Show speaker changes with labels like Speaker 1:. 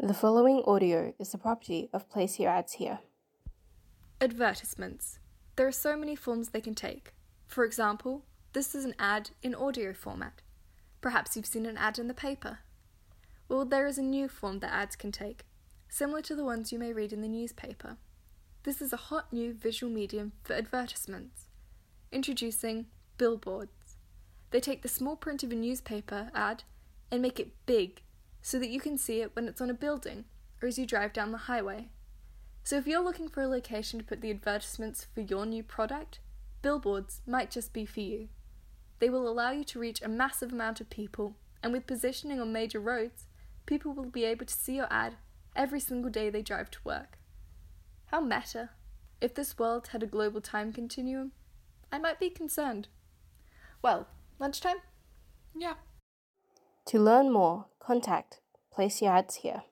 Speaker 1: The following audio is the property of Place Your Ads Here.
Speaker 2: Advertisements. There are so many forms they can take. For example, this is an ad in audio format. Perhaps you've seen an ad in the paper. Well, there is a new form that ads can take, similar to the ones you may read in the newspaper. This is a hot new visual medium for advertisements. Introducing billboards. They take the small print of a newspaper ad and make it big so that you can see it when it's on a building or as you drive down the highway. So if you're looking for a location to put the advertisements for your new product, billboards might just be for you. They will allow you to reach a massive amount of people, and with positioning on major roads, people will be able to see your ad every single day they drive to work. How meta. If this world had a global time continuum, I might be concerned. Well, lunchtime?
Speaker 3: Yeah.
Speaker 1: To learn more, contact Place Your Ads Here.